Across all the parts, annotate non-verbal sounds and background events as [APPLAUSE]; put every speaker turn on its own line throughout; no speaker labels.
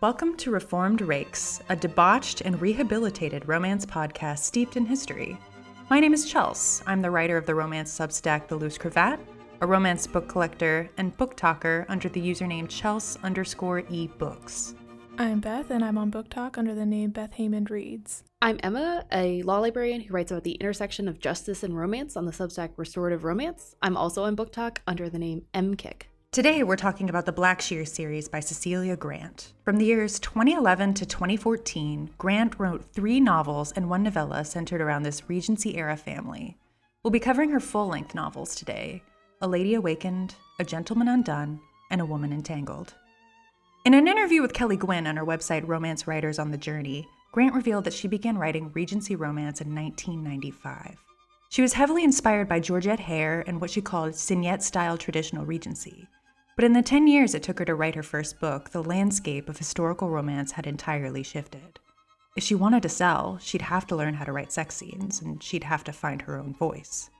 Welcome to Reformed Rakes, a debauched and rehabilitated romance podcast steeped in history. My name is Chels. I'm the writer of the romance substack The Loose Cravat, a romance book collector and book talker under the username Chels underscore e books.
I'm Beth, and I'm on BookTok under the name Beth Haymond Reads.
I'm Emma, a law librarian who writes about the intersection of justice and romance on the substack Restorative Romance. I'm also on BookTok under the name M Kick.
Today, we're talking about the Blackshear series by Cecilia Grant. From the years 2011 to 2014, Grant wrote three novels and one novella centered around this Regency era family. We'll be covering her full length novels today A Lady Awakened, A Gentleman Undone, and A Woman Entangled. In an interview with Kelly Gwynn on her website Romance Writers on the Journey, Grant revealed that she began writing Regency romance in 1995. She was heavily inspired by Georgette Heyer and what she called Signet style traditional Regency. But in the 10 years it took her to write her first book, the landscape of historical romance had entirely shifted. If she wanted to sell, she'd have to learn how to write sex scenes, and she'd have to find her own voice.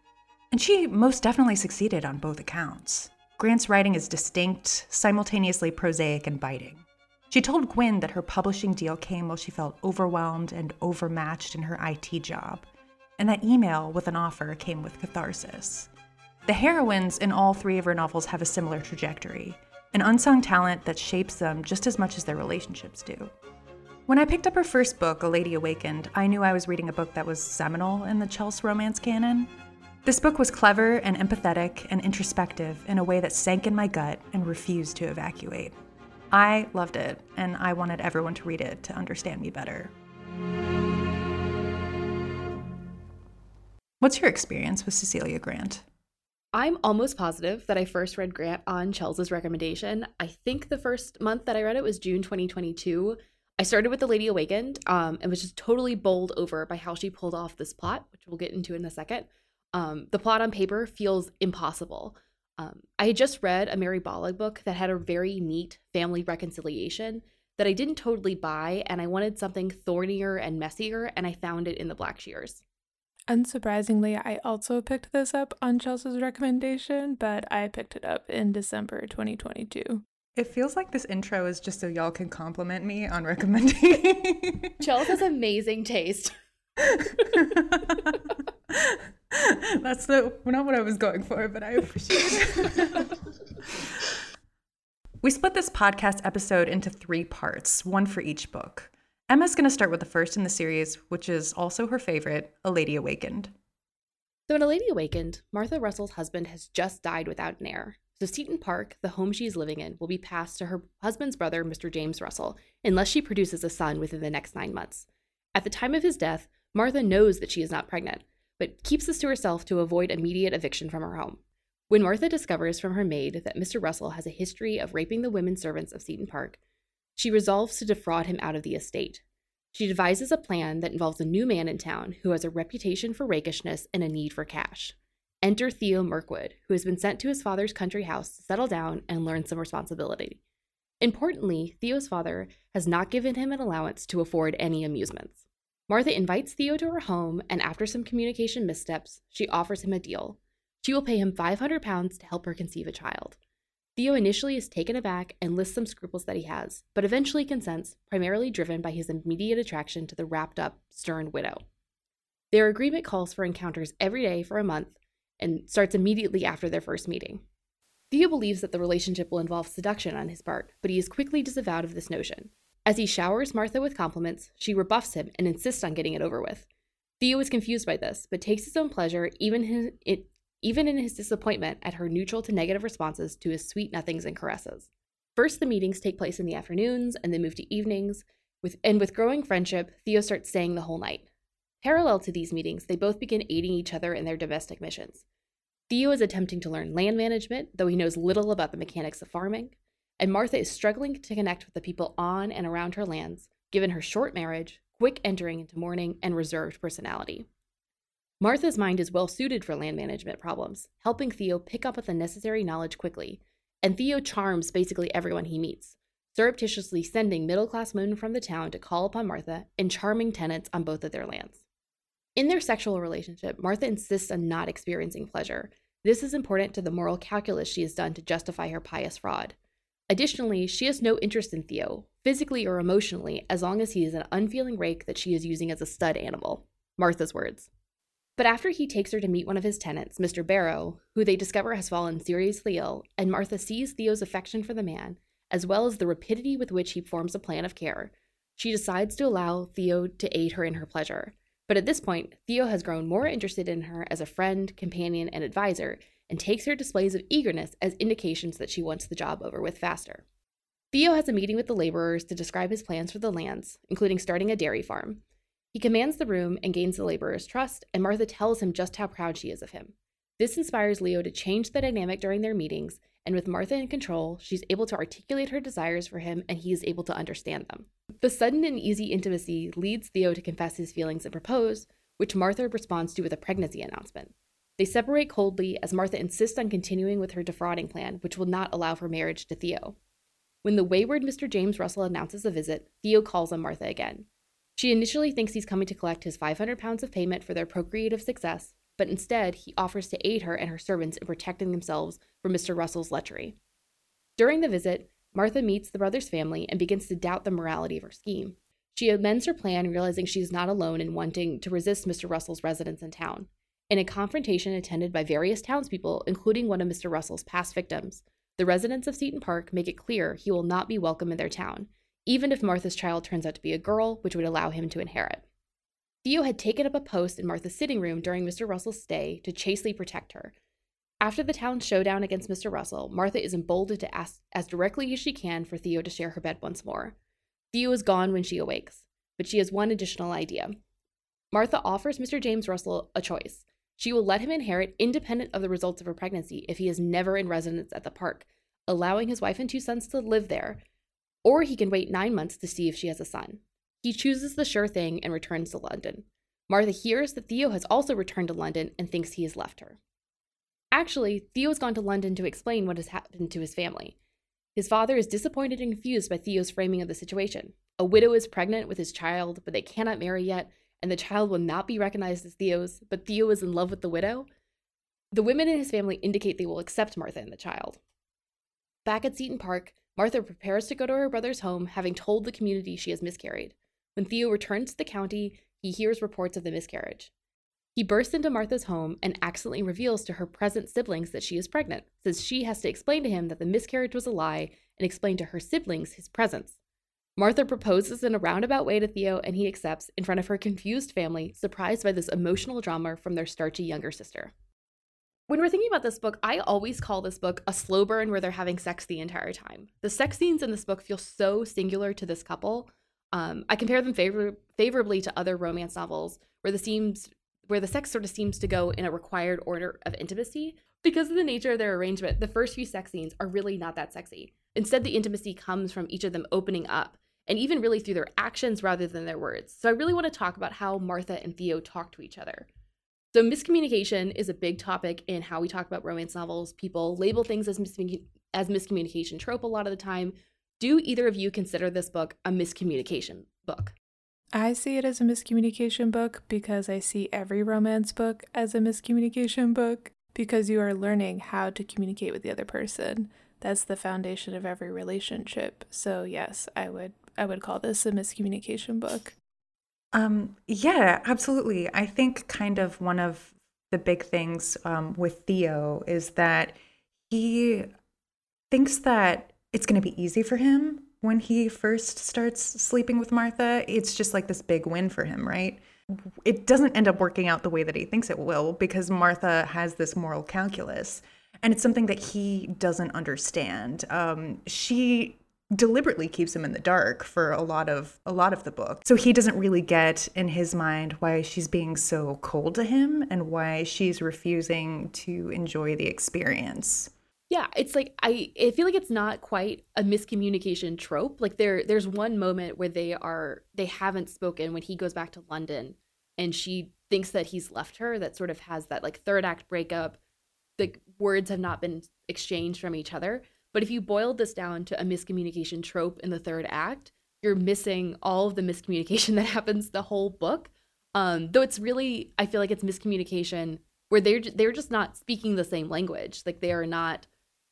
And she most definitely succeeded on both accounts. Grant's writing is distinct, simultaneously prosaic and biting. She told Gwynn that her publishing deal came while she felt overwhelmed and overmatched in her IT job, and that email with an offer came with catharsis. The heroines in all three of her novels have a similar trajectory an unsung talent that shapes them just as much as their relationships do. When I picked up her first book, A Lady Awakened, I knew I was reading a book that was seminal in the Chels romance canon. This book was clever and empathetic and introspective in a way that sank in my gut and refused to evacuate. I loved it, and I wanted everyone to read it to understand me better. What's your experience with Cecilia Grant?
I'm almost positive that I first read Grant on Chels's recommendation. I think the first month that I read it was June 2022. I started with The Lady Awakened um, and was just totally bowled over by how she pulled off this plot, which we'll get into in a second. Um, the plot on paper feels impossible. Um, I had just read a Mary Balogh book that had a very neat family reconciliation that I didn't totally buy, and I wanted something thornier and messier, and I found it in the Blackshears.
Unsurprisingly, I also picked this up on Chelsea's recommendation, but I picked it up in December 2022.
It feels like this intro is just so y'all can compliment me on recommending. [LAUGHS]
Chelsea has amazing taste. [LAUGHS]
That's the not what I was going for, but I appreciate it. [LAUGHS] we split this podcast episode into three parts, one for each book. Emma's going to start with the first in the series, which is also her favorite, A Lady Awakened.
So, in A Lady Awakened, Martha Russell's husband has just died without an heir. So, Seton Park, the home she is living in, will be passed to her husband's brother, Mr. James Russell, unless she produces a son within the next nine months. At the time of his death, Martha knows that she is not pregnant, but keeps this to herself to avoid immediate eviction from her home. When Martha discovers from her maid that Mr. Russell has a history of raping the women servants of Seton Park, she resolves to defraud him out of the estate. She devises a plan that involves a new man in town who has a reputation for rakishness and a need for cash. Enter Theo Mirkwood, who has been sent to his father's country house to settle down and learn some responsibility. Importantly, Theo's father has not given him an allowance to afford any amusements. Martha invites Theo to her home, and after some communication missteps, she offers him a deal. She will pay him 500 pounds to help her conceive a child. Theo initially is taken aback and lists some scruples that he has, but eventually consents, primarily driven by his immediate attraction to the wrapped up, stern widow. Their agreement calls for encounters every day for a month and starts immediately after their first meeting. Theo believes that the relationship will involve seduction on his part, but he is quickly disavowed of this notion. As he showers Martha with compliments, she rebuffs him and insists on getting it over with. Theo is confused by this, but takes his own pleasure, even his, it, even in his disappointment at her neutral to negative responses to his sweet nothings and caresses. First, the meetings take place in the afternoons and then move to evenings, with, and with growing friendship, Theo starts staying the whole night. Parallel to these meetings, they both begin aiding each other in their domestic missions. Theo is attempting to learn land management, though he knows little about the mechanics of farming, and Martha is struggling to connect with the people on and around her lands, given her short marriage, quick entering into mourning, and reserved personality. Martha's mind is well suited for land management problems, helping Theo pick up the necessary knowledge quickly, and Theo charms basically everyone he meets, surreptitiously sending middle class women from the town to call upon Martha and charming tenants on both of their lands. In their sexual relationship, Martha insists on not experiencing pleasure. This is important to the moral calculus she has done to justify her pious fraud. Additionally, she has no interest in Theo, physically or emotionally, as long as he is an unfeeling rake that she is using as a stud animal. Martha's words. But after he takes her to meet one of his tenants, Mr. Barrow, who they discover has fallen seriously ill, and Martha sees Theo's affection for the man, as well as the rapidity with which he forms a plan of care, she decides to allow Theo to aid her in her pleasure. But at this point, Theo has grown more interested in her as a friend, companion, and advisor, and takes her displays of eagerness as indications that she wants the job over with faster. Theo has a meeting with the laborers to describe his plans for the lands, including starting a dairy farm. He commands the room and gains the laborers' trust, and Martha tells him just how proud she is of him. This inspires Leo to change the dynamic during their meetings, and with Martha in control, she's able to articulate her desires for him and he is able to understand them. The sudden and easy intimacy leads Theo to confess his feelings and propose, which Martha responds to with a pregnancy announcement. They separate coldly as Martha insists on continuing with her defrauding plan, which will not allow for marriage to Theo. When the wayward Mr. James Russell announces a visit, Theo calls on Martha again. She initially thinks he's coming to collect his 500 pounds of payment for their procreative success, but instead he offers to aid her and her servants in protecting themselves from Mr. Russell's lechery. During the visit, Martha meets the brothers' family and begins to doubt the morality of her scheme. She amends her plan, realizing she is not alone in wanting to resist Mr. Russell's residence in town. In a confrontation attended by various townspeople, including one of Mr. Russell's past victims, the residents of Seton Park make it clear he will not be welcome in their town, even if Martha's child turns out to be a girl, which would allow him to inherit. Theo had taken up a post in Martha's sitting room during Mr. Russell's stay to chastely protect her. After the town showdown against Mr. Russell, Martha is emboldened to ask as directly as she can for Theo to share her bed once more. Theo is gone when she awakes, but she has one additional idea. Martha offers Mr. James Russell a choice. She will let him inherit independent of the results of her pregnancy if he is never in residence at the park, allowing his wife and two sons to live there, or he can wait nine months to see if she has a son. He chooses the sure thing and returns to London. Martha hears that Theo has also returned to London and thinks he has left her. Actually, Theo has gone to London to explain what has happened to his family. His father is disappointed and confused by Theo's framing of the situation. A widow is pregnant with his child, but they cannot marry yet, and the child will not be recognized as Theo's, but Theo is in love with the widow. The women in his family indicate they will accept Martha and the child. Back at Seton Park, Martha prepares to go to her brother's home, having told the community she has miscarried. When Theo returns to the county, he hears reports of the miscarriage. He bursts into Martha's home and accidentally reveals to her present siblings that she is pregnant, since she has to explain to him that the miscarriage was a lie and explain to her siblings his presence. Martha proposes in a roundabout way to Theo, and he accepts in front of her confused family, surprised by this emotional drama from their starchy younger sister. When we're thinking about this book, I always call this book a slow burn where they're having sex the entire time. The sex scenes in this book feel so singular to this couple um, I compare them favor- favorably to other romance novels where the seems where the sex sort of seems to go in a required order of intimacy. Because of the nature of their arrangement, the first few sex scenes are really not that sexy. Instead, the intimacy comes from each of them opening up, and even really through their actions rather than their words. So I really want to talk about how Martha and Theo talk to each other. So miscommunication is a big topic in how we talk about romance novels. People label things as, as miscommunication trope a lot of the time, do either of you consider this book a miscommunication book?
I see it as a miscommunication book because I see every romance book as a miscommunication book because you are learning how to communicate with the other person. That's the foundation of every relationship. So yes, I would I would call this a miscommunication book.
Um yeah, absolutely. I think kind of one of the big things um, with Theo is that he thinks that it's going to be easy for him when he first starts sleeping with Martha. It's just like this big win for him, right? It doesn't end up working out the way that he thinks it will because Martha has this moral calculus. And it's something that he doesn't understand. Um, she deliberately keeps him in the dark for a lot of a lot of the book. So he doesn't really get in his mind why she's being so cold to him and why she's refusing to enjoy the experience.
Yeah it's like i i feel like it's not quite a miscommunication trope. Like there there's one moment where they are they haven't spoken when he goes back to london and she thinks that he's left her that sort of has that like third act breakup. The words have not been exchanged from each other but if you boiled this down to a miscommunication trope in the third act you're missing all of the miscommunication [LAUGHS] that happens the whole book. Um though it's really i feel like it's miscommunication where they're they're just not speaking the same language. Like they are not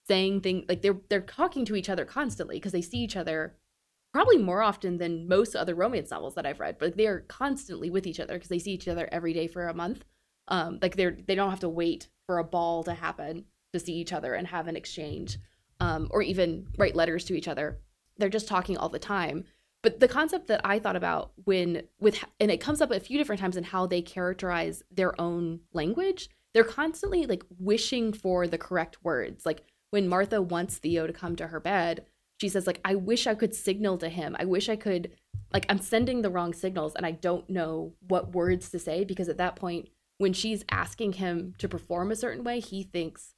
saying things like they're they're talking to each other constantly because they see each other probably more often than most other romance novels that I've read, but they're constantly with each other because they see each other every day for a month. Um, like they're they don't have to wait for a ball to happen to see each other and have an exchange, um, or even write letters to each other. They're just talking all the time. But the concept that I thought about when with and it comes up a few different times in how they characterize their own language. They're constantly like wishing for the correct words. Like when Martha wants Theo to come to her bed, she says like I wish I could signal to him. I wish I could like I'm sending the wrong signals and I don't know what words to say because at that point when she's asking him to perform a certain way, he thinks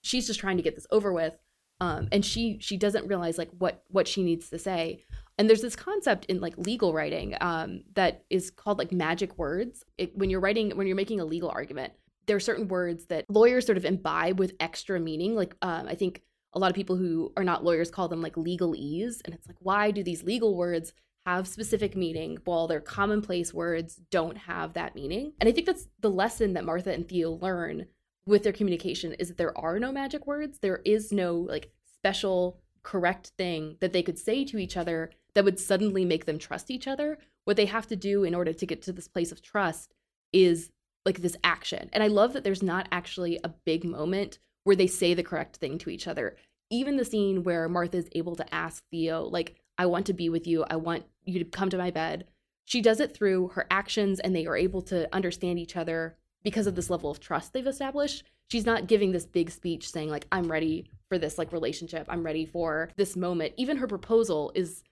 she's just trying to get this over with. Um, and she she doesn't realize like what what she needs to say. And there's this concept in like legal writing um, that is called like magic words. It, when you're writing when you're making a legal argument, there are certain words that lawyers sort of imbibe with extra meaning. Like um, I think a lot of people who are not lawyers call them like legalese, and it's like why do these legal words have specific meaning while their commonplace words don't have that meaning. And I think that's the lesson that Martha and Theo learn with their communication is that there are no magic words. There is no like special correct thing that they could say to each other that would suddenly make them trust each other. What they have to do in order to get to this place of trust is like this action. And I love that there's not actually a big moment where they say the correct thing to each other. Even the scene where Martha is able to ask Theo, like, I want to be with you. I want you to come to my bed. She does it through her actions, and they are able to understand each other because of this level of trust they've established. She's not giving this big speech saying, like, I'm ready for this like relationship. I'm ready for this moment. Even her proposal is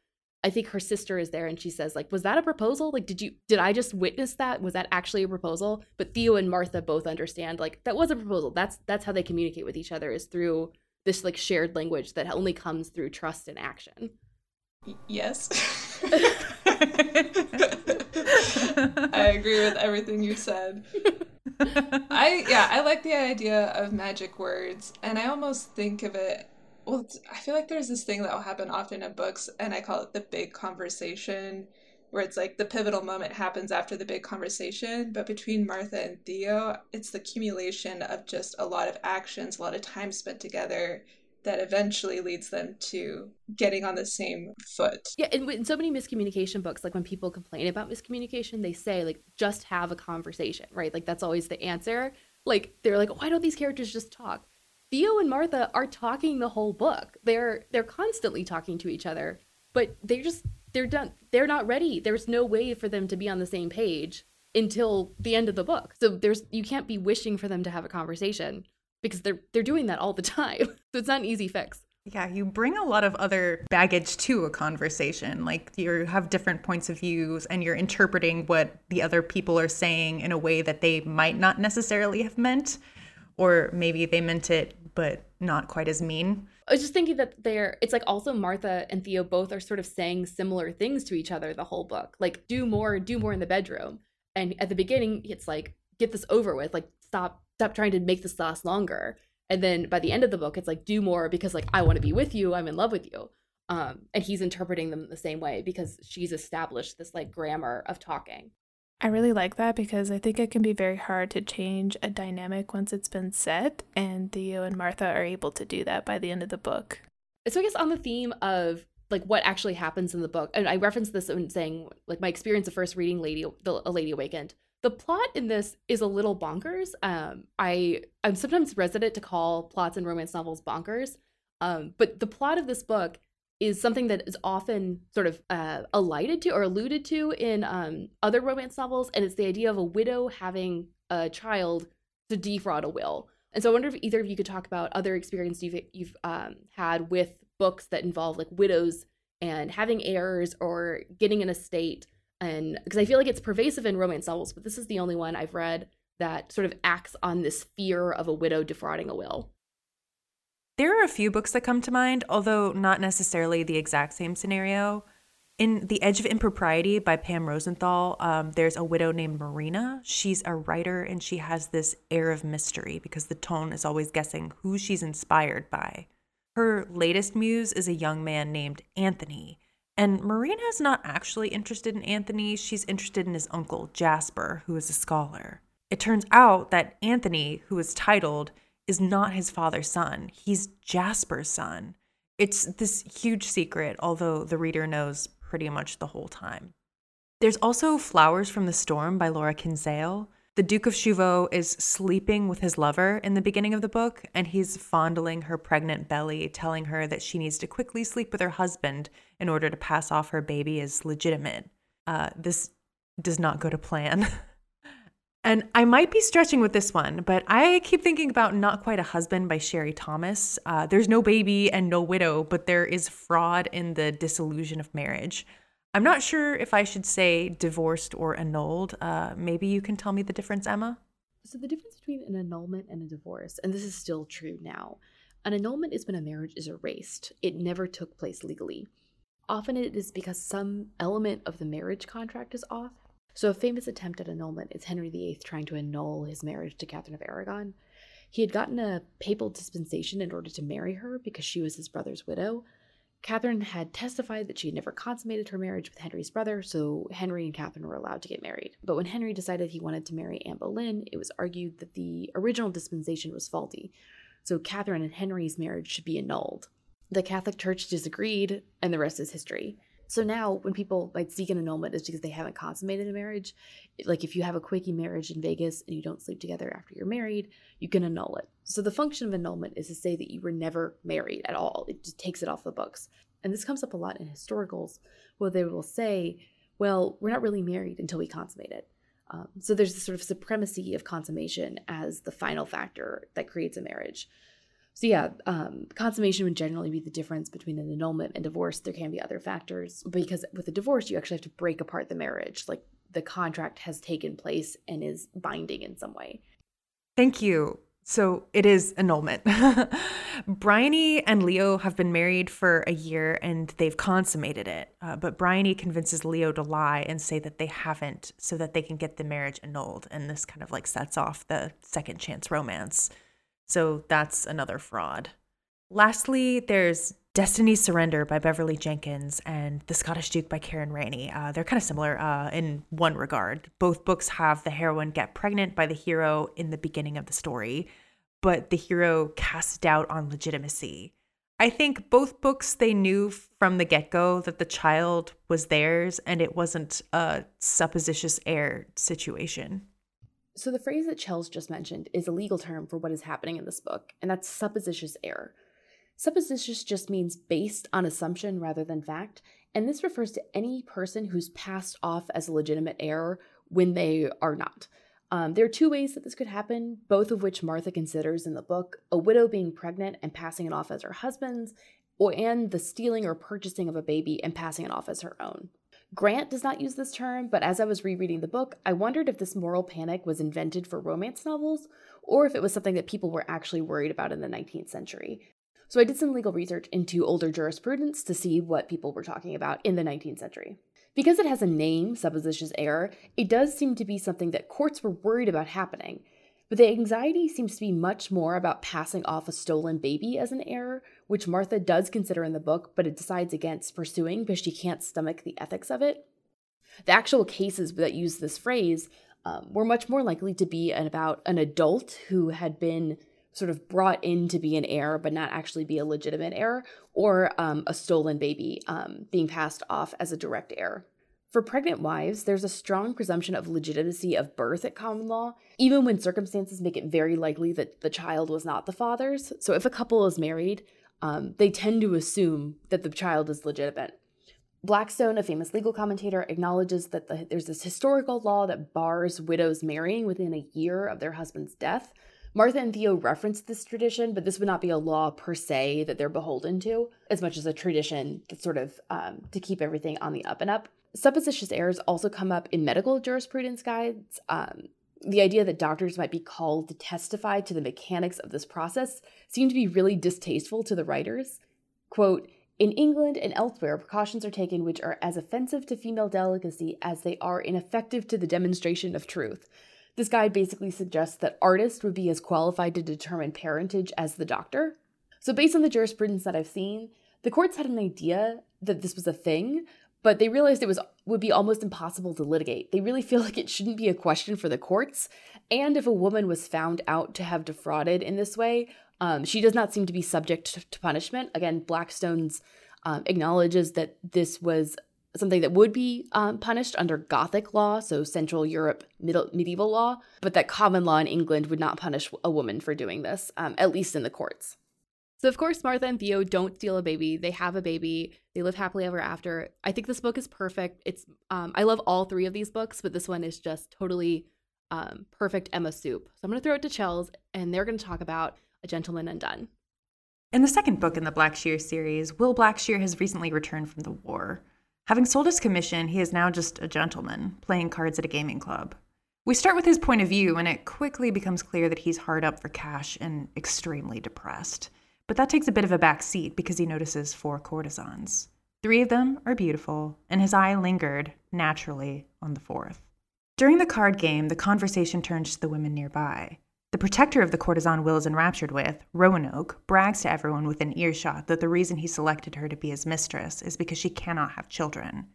I think her sister is there and she says like was that a proposal? Like did you did I just witness that? Was that actually a proposal? But Theo and Martha both understand like that was a proposal. That's that's how they communicate with each other is through this like shared language that only comes through trust and action.
Yes. [LAUGHS] [LAUGHS] I agree with everything you said. [LAUGHS] [LAUGHS] I yeah, I like the idea of magic words and I almost think of it well, I feel like there's this thing that will happen often in books, and I call it the big conversation, where it's like the pivotal moment happens after the big conversation. But between Martha and Theo, it's the accumulation of just a lot of actions, a lot of time spent together that eventually leads them to getting on the same foot.
Yeah, and in so many miscommunication books, like when people complain about miscommunication, they say like just have a conversation, right? Like that's always the answer. Like they're like, why don't these characters just talk? Theo and Martha are talking the whole book. They're they're constantly talking to each other, but they're just they're done. They're not ready. There's no way for them to be on the same page until the end of the book. So there's you can't be wishing for them to have a conversation because they're they're doing that all the [LAUGHS] time. so it's not an easy fix.
Yeah, you bring a lot of other baggage to a conversation. Like you have different points of views and you're interpreting what the other people are saying in a way that they might not necessarily have meant or maybe they meant it but not quite as mean.
I was just thinking that they're it's like also Martha and Theo both are sort of saying similar things to each other the whole book. Like do more, do more in the bedroom. And at the beginning it's like get this over with, like stop stop trying to make this last longer. And then by the end of the book it's like do more because like I want to be with you, I'm in love with you. Um and he's interpreting them the same way because she's established this like grammar of talking.
I really like that because I think it can be very hard to change a dynamic once it's been set, and Theo and Martha are able to do that by the end of the book.
So I guess on the theme of like what actually happens in the book, and I referenced this in saying like my experience of first reading Lady the A Lady Awakened. The plot in this is a little bonkers. Um, I I'm sometimes resident to call plots in romance novels bonkers, um, but the plot of this book is something that is often sort of uh, alighted to or alluded to in um, other romance novels, and it's the idea of a widow having a child to defraud a will. And so I wonder if either of you could talk about other experience you've you've um, had with books that involve like widows and having heirs or getting an estate, and because I feel like it's pervasive in romance novels, but this is the only one I've read that sort of acts on this fear of a widow defrauding a will.
There are a few books that come to mind, although not necessarily the exact same scenario. In The Edge of Impropriety by Pam Rosenthal, um, there's a widow named Marina. She's a writer and she has this air of mystery because the tone is always guessing who she's inspired by. Her latest muse is a young man named Anthony. And Marina is not actually interested in Anthony, she's interested in his uncle, Jasper, who is a scholar. It turns out that Anthony, who is titled, is not his father's son. He's Jasper's son. It's this huge secret, although the reader knows pretty much the whole time. There's also Flowers from the Storm by Laura Kinsale. The Duke of Jervaulx is sleeping with his lover in the beginning of the book, and he's fondling her pregnant belly, telling her that she needs to quickly sleep with her husband in order to pass off her baby as legitimate. Uh, this does not go to plan. [LAUGHS] And I might be stretching with this one, but I keep thinking about Not Quite a Husband by Sherry Thomas. Uh, there's no baby and no widow, but there is fraud in the dissolution of marriage. I'm not sure if I should say divorced or annulled. Uh, maybe you can tell me the difference, Emma?
So, the difference between an annulment and a divorce, and this is still true now, an annulment is when a marriage is erased, it never took place legally. Often it is because some element of the marriage contract is off, so, a famous attempt at annulment is Henry VIII trying to annul his marriage to Catherine of Aragon. He had gotten a papal dispensation in order to marry her because she was his brother's widow. Catherine had testified that she had never consummated her marriage with Henry's brother, so Henry and Catherine were allowed to get married. But when Henry decided he wanted to marry Anne Boleyn, it was argued that the original dispensation was faulty, so Catherine and Henry's marriage should be annulled. The Catholic Church disagreed, and the rest is history. So now, when people like seek an annulment, it's because they haven't consummated a marriage. Like if you have a quickie marriage in Vegas and you don't sleep together after you're married, you can annul it. So the function of annulment is to say that you were never married at all. It just takes it off the books. And this comes up a lot in historicals, where they will say, "Well, we're not really married until we consummate it." Um, so there's this sort of supremacy of consummation as the final factor that creates a marriage. So yeah, um, consummation would generally be the difference between an annulment and divorce. There can be other factors because with a divorce, you actually have to break apart the marriage. Like the contract has taken place and is binding in some way.
Thank you. So it is annulment. [LAUGHS] Bryony and Leo have been married for a year and they've consummated it. Uh, but Bryony convinces Leo to lie and say that they haven't so that they can get the marriage annulled. And this kind of like sets off the second chance romance. So that's another fraud. Lastly, there's Destiny's Surrender by Beverly Jenkins and The Scottish Duke by Karen Ranney. Uh, they're kind of similar uh, in one regard. Both books have the heroine get pregnant by the hero in the beginning of the story, but the hero casts doubt on legitimacy. I think both books they knew from the get go that the child was theirs and it wasn't a supposititious heir situation.
So, the phrase that Chels just mentioned is a legal term for what is happening in this book, and that's supposititious heir. Supposititious just means based on assumption rather than fact, and this refers to any person who's passed off as a legitimate heir when they are not. Um, there are two ways that this could happen, both of which Martha considers in the book a widow being pregnant and passing it off as her husband's, or, and the stealing or purchasing of a baby and passing it off as her own. Grant does not use this term, but as I was rereading the book, I wondered if this moral panic was invented for romance novels or if it was something that people were actually worried about in the 19th century. So I did some legal research into older jurisprudence to see what people were talking about in the 19th century. Because it has a name, supposititious heir, it does seem to be something that courts were worried about happening. But the anxiety seems to be much more about passing off a stolen baby as an heir, which Martha does consider in the book, but it decides against pursuing because she can't stomach the ethics of it. The actual cases that use this phrase um, were much more likely to be about an adult who had been sort of brought in to be an heir, but not actually be a legitimate heir, or um, a stolen baby um, being passed off as a direct heir. For pregnant wives, there's a strong presumption of legitimacy of birth at common law, even when circumstances make it very likely that the child was not the father's. So, if a couple is married, um, they tend to assume that the child is legitimate. Blackstone, a famous legal commentator, acknowledges that the, there's this historical law that bars widows marrying within a year of their husband's death. Martha and Theo reference this tradition, but this would not be a law per se that they're beholden to, as much as a tradition that's sort of um, to keep everything on the up and up. Supposititious heirs also come up in medical jurisprudence guides. Um, the idea that doctors might be called to testify to the mechanics of this process seemed to be really distasteful to the writers. Quote, in England and elsewhere, precautions are taken which are as offensive to female delicacy as they are ineffective to the demonstration of truth. This guide basically suggests that artists would be as qualified to determine parentage as the doctor. So, based on the jurisprudence that I've seen, the courts had an idea that this was a thing, but they realized it was would be almost impossible to litigate. They really [LAUGHS] feel like it shouldn't be a question for the courts. And if a woman was found out to have defrauded in this way, um, she does not seem to be subject to punishment. Again, Blackstone's um, acknowledges that this was something that would be um, punished under Gothic law, so Central Europe middle, medieval law, but that common law in England would not punish a woman for doing this, um, at least in the courts. So, of course, Martha and Theo don't steal a baby. They have a baby. They live happily ever after. I think this book is perfect. It's um, I love all three of these books, but this one is just totally um, perfect Emma soup. So I'm going to throw it to Chels, and they're going to talk about A Gentleman Undone.
In the second book in the Blackshear series, Will Blackshear has recently returned from the war. Having sold his commission, he is now just a gentleman, playing cards at a gaming club. We start with his point of view, and it quickly becomes clear that he's hard up for cash and extremely depressed. But that takes a bit of a back seat because he notices four courtesans. Three of them are beautiful, and his eye lingered, naturally, on the fourth. During the card game, the conversation turns to the women nearby. The protector of the courtesan Will is enraptured with, Roanoke, brags to everyone within earshot that the reason he selected her to be his mistress is because she cannot have children.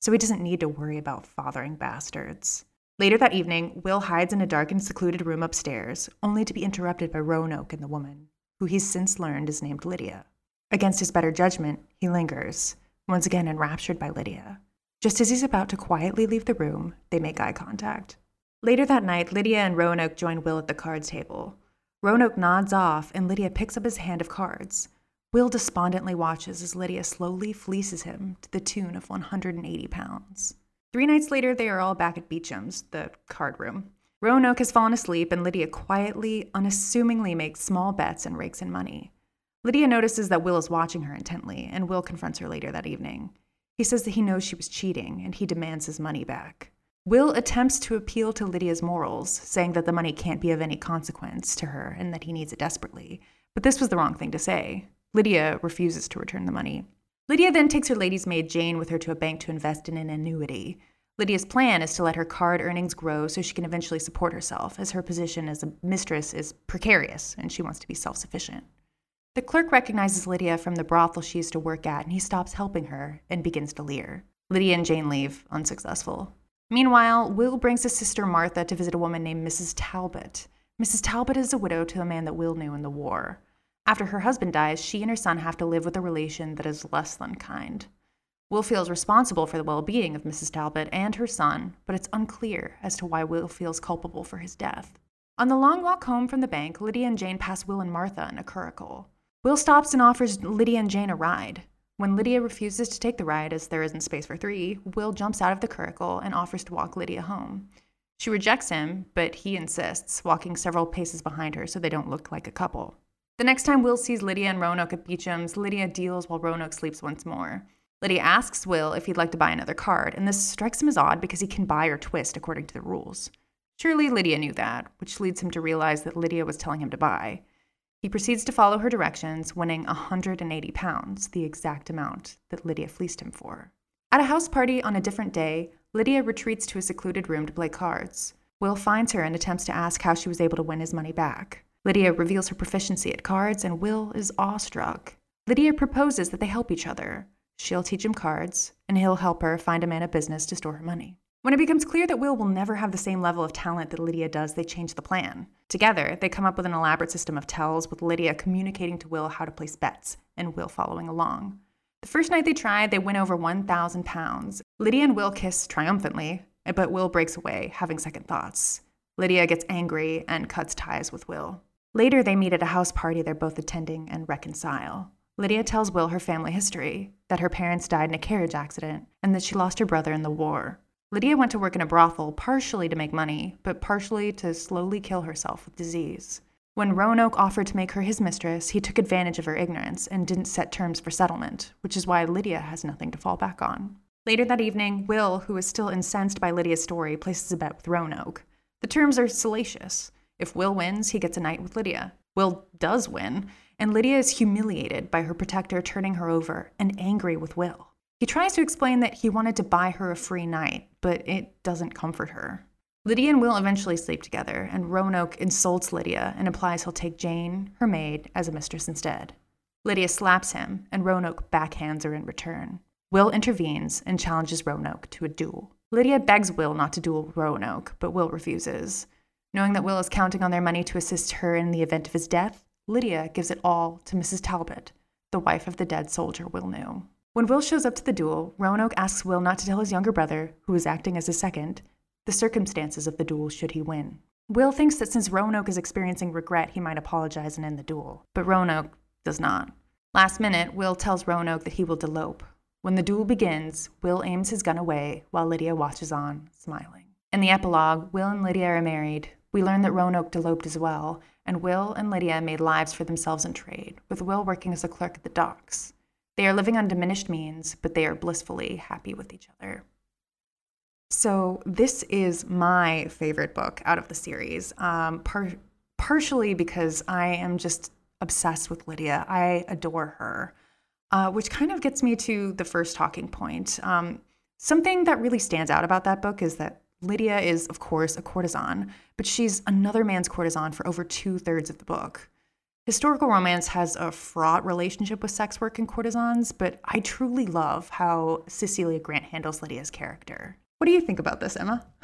So he doesn't need to worry about fathering bastards. Later that evening, Will hides in a dark and secluded room upstairs, only to be interrupted by Roanoke and the woman who he's since learned is named Lydia. Against his better judgment, he lingers, once again enraptured by Lydia. Just as he's about to quietly leave the room, they make eye contact. Later that night, Lydia and Roanoke join Will at the cards table. Roanoke nods off, and Lydia picks up his hand of cards. Will despondently watches as Lydia slowly fleeces him to the tune of 180 pounds. Three nights later, they are all back at Beecham's, the card room. Roanoke has fallen asleep, and Lydia quietly, unassumingly makes small bets and rakes in money. Lydia notices that Will is watching her intently, and Will confronts her later that evening. He says that he knows she was cheating, and he demands his money back. Will attempts to appeal to Lydia's morals, saying that the money can't be of any consequence to her and that he needs it desperately. But this was the wrong thing to say. Lydia refuses to return the money. Lydia then takes her lady's maid Jane with her to a bank to invest in an annuity. Lydia's plan is to let her card earnings grow so she can eventually support herself, as her position as a mistress is precarious and she wants to be self sufficient. The clerk recognizes Lydia from the brothel she used to work at and he stops helping her and begins to leer. Lydia and Jane leave, unsuccessful. Meanwhile, Will brings his sister Martha to visit a woman named Mrs. Talbot. Mrs. Talbot is a widow to a man that Will knew in the war. After her husband dies, she and her son have to live with a relation that is less than kind. Will feels responsible for the well being of Mrs. Talbot and her son, but it's unclear as to why Will feels culpable for his death. On the long walk home from the bank, Lydia and Jane pass Will and Martha in a curricle. Will stops and offers Lydia and Jane a ride. When Lydia refuses to take the ride as there isn't space for three, Will jumps out of the curricle and offers to walk Lydia home. She rejects him, but he insists, walking several paces behind her so they don't look like a couple. The next time Will sees Lydia and Roanoke at Beecham's, Lydia deals while Roanoke sleeps once more. Lydia asks Will if he'd like to buy another card, and this strikes him as odd because he can buy or twist according to the rules. Surely Lydia knew that, which leads him to realize that Lydia was telling him to buy. He proceeds to follow her directions, winning 180 pounds, the exact amount that Lydia fleeced him for. At a house party on a different day, Lydia retreats to a secluded room to play cards. Will finds her and attempts to ask how she was able to win his money back. Lydia reveals her proficiency at cards, and Will is awestruck. Lydia proposes that they help each other. She'll teach him cards, and he'll help her find a man of business to store her money. When it becomes clear that Will will never have the same level of talent that Lydia does, they change the plan. Together, they come up with an elaborate system of tells, with Lydia communicating to Will how to place bets, and Will following along. The first night they try, they win over 1,000 pounds. Lydia and Will kiss triumphantly, but Will breaks away, having second thoughts. Lydia gets angry and cuts ties with Will. Later, they meet at a house party they're both attending and reconcile. Lydia tells Will her family history that her parents died in a carriage accident and that she lost her brother in the war. Lydia went to work in a brothel partially to make money, but partially to slowly kill herself with disease. When Roanoke offered to make her his mistress, he took advantage of her ignorance and didn't set terms for settlement, which is why Lydia has nothing to fall back on. Later that evening, Will, who is still incensed by Lydia's story, places a bet with Roanoke. The terms are salacious. If Will wins, he gets a night with Lydia. Will does win, and Lydia is humiliated by her protector turning her over and angry with Will. He tries to explain that he wanted to buy her a free night, but it doesn't comfort her. Lydia and Will eventually sleep together, and Roanoke insults Lydia and implies he'll take Jane, her maid, as a mistress instead. Lydia slaps him, and Roanoke backhands her in return. Will intervenes and challenges Roanoke to a duel. Lydia begs Will not to duel Roanoke, but Will refuses. Knowing that Will is counting on their money to assist her in the event of his death, Lydia gives it all to Mrs. Talbot, the wife of the dead soldier Will knew. When Will shows up to the duel, Roanoke asks Will not to tell his younger brother, who is acting as his second, the circumstances of the duel should he win. Will thinks that since Roanoke is experiencing regret, he might apologize and end the duel, but Roanoke does not. Last minute, Will tells Roanoke that he will delope. When the duel begins, Will aims his gun away while Lydia watches on, smiling. In the epilogue, Will and Lydia are married. We learn that Roanoke eloped as well, and Will and Lydia made lives for themselves in trade, with Will working as a clerk at the docks. They are living on diminished means, but they are blissfully happy with each other. So, this is my favorite book out of the series, um, par- partially because I am just obsessed with Lydia. I adore her uh, which kind of gets me to the first talking point. Um, something that really stands out about that book is that Lydia is, of course, a courtesan, but she's another man's courtesan for over two thirds of the book. Historical romance has a fraught relationship with sex work and courtesans, but I truly love how Cecilia Grant handles Lydia's character. What do you think about this, Emma? [LAUGHS]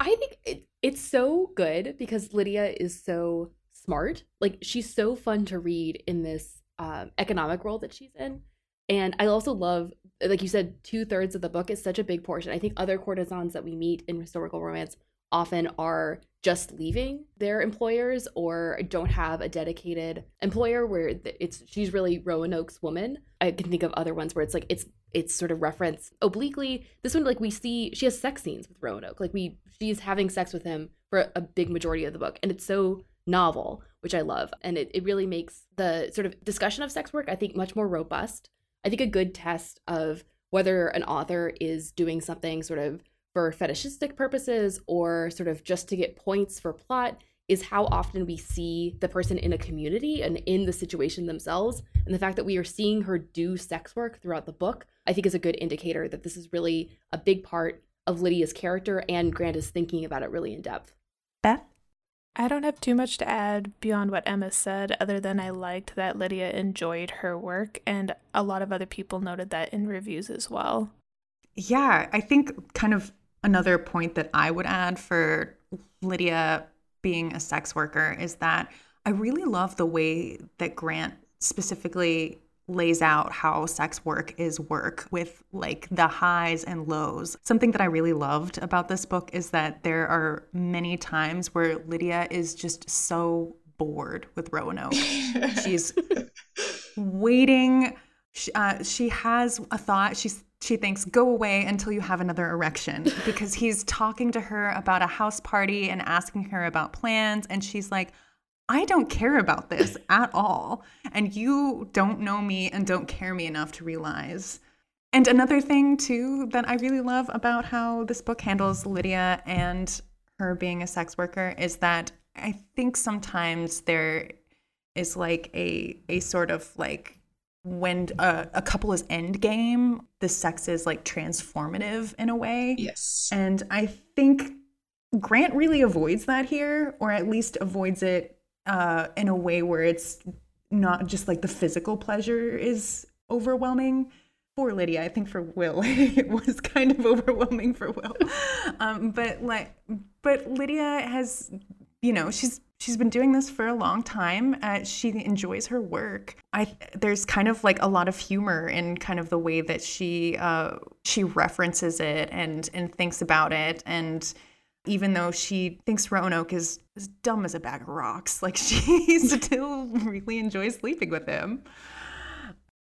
I think it, it's so good because Lydia is so smart. Like, she's so fun to read in this um, economic role that she's in. And I also love, like you said, two thirds of the book is such a big portion. I think other courtesans that we meet in historical romance often are just leaving their employers or don't have a dedicated employer where it's she's really Roanoke's woman. I can think of other ones where it's like it's it's sort of reference obliquely. This one like we see she has sex scenes with Roanoke. Like we she's having sex with him for a big majority of the book and it's so novel, which I love. And it, it really makes the sort of discussion of sex work, I think, much more robust. I think a good test of whether an author is doing something sort of for fetishistic purposes or sort of just to get points for plot is how often we see the person in a community and in the situation themselves. And the fact that we are seeing her do sex work throughout the book, I think is a good indicator that this is really a big part of Lydia's character and Grant is thinking about it really in depth.
Beth?
I don't have too much to add beyond what Emma said, other than I liked that Lydia enjoyed her work, and a lot of other people noted that in reviews as well.
Yeah, I think kind of another point that I would add for Lydia being a sex worker is that I really love the way that Grant specifically lays out how sex work is work with like the highs and lows. Something that I really loved about this book is that there are many times where Lydia is just so bored with Roanoke. She's [LAUGHS] waiting. She, uh, she has a thought. She's she thinks go away until you have another erection [LAUGHS] because he's talking to her about a house party and asking her about plans and she's like I don't care about this [LAUGHS] at all. And you don't know me and don't care me enough to realize. And another thing, too, that I really love about how this book handles Lydia and her being a sex worker is that I think sometimes there is like a a sort of like when a, a couple is end game, the sex is like transformative in a way.
Yes.
And I think Grant really avoids that here, or at least avoids it uh, in a way where it's not just like the physical pleasure is overwhelming for Lydia. I think for Will, [LAUGHS] it was kind of overwhelming for Will. Um, but like, but Lydia has, you know, she's she's been doing this for a long time. Uh, she enjoys her work. I there's kind of like a lot of humor in kind of the way that she uh, she references it and and thinks about it and even though she thinks Roanoke is as dumb as a bag of rocks. [LAUGHS] Like she still really enjoys sleeping with him.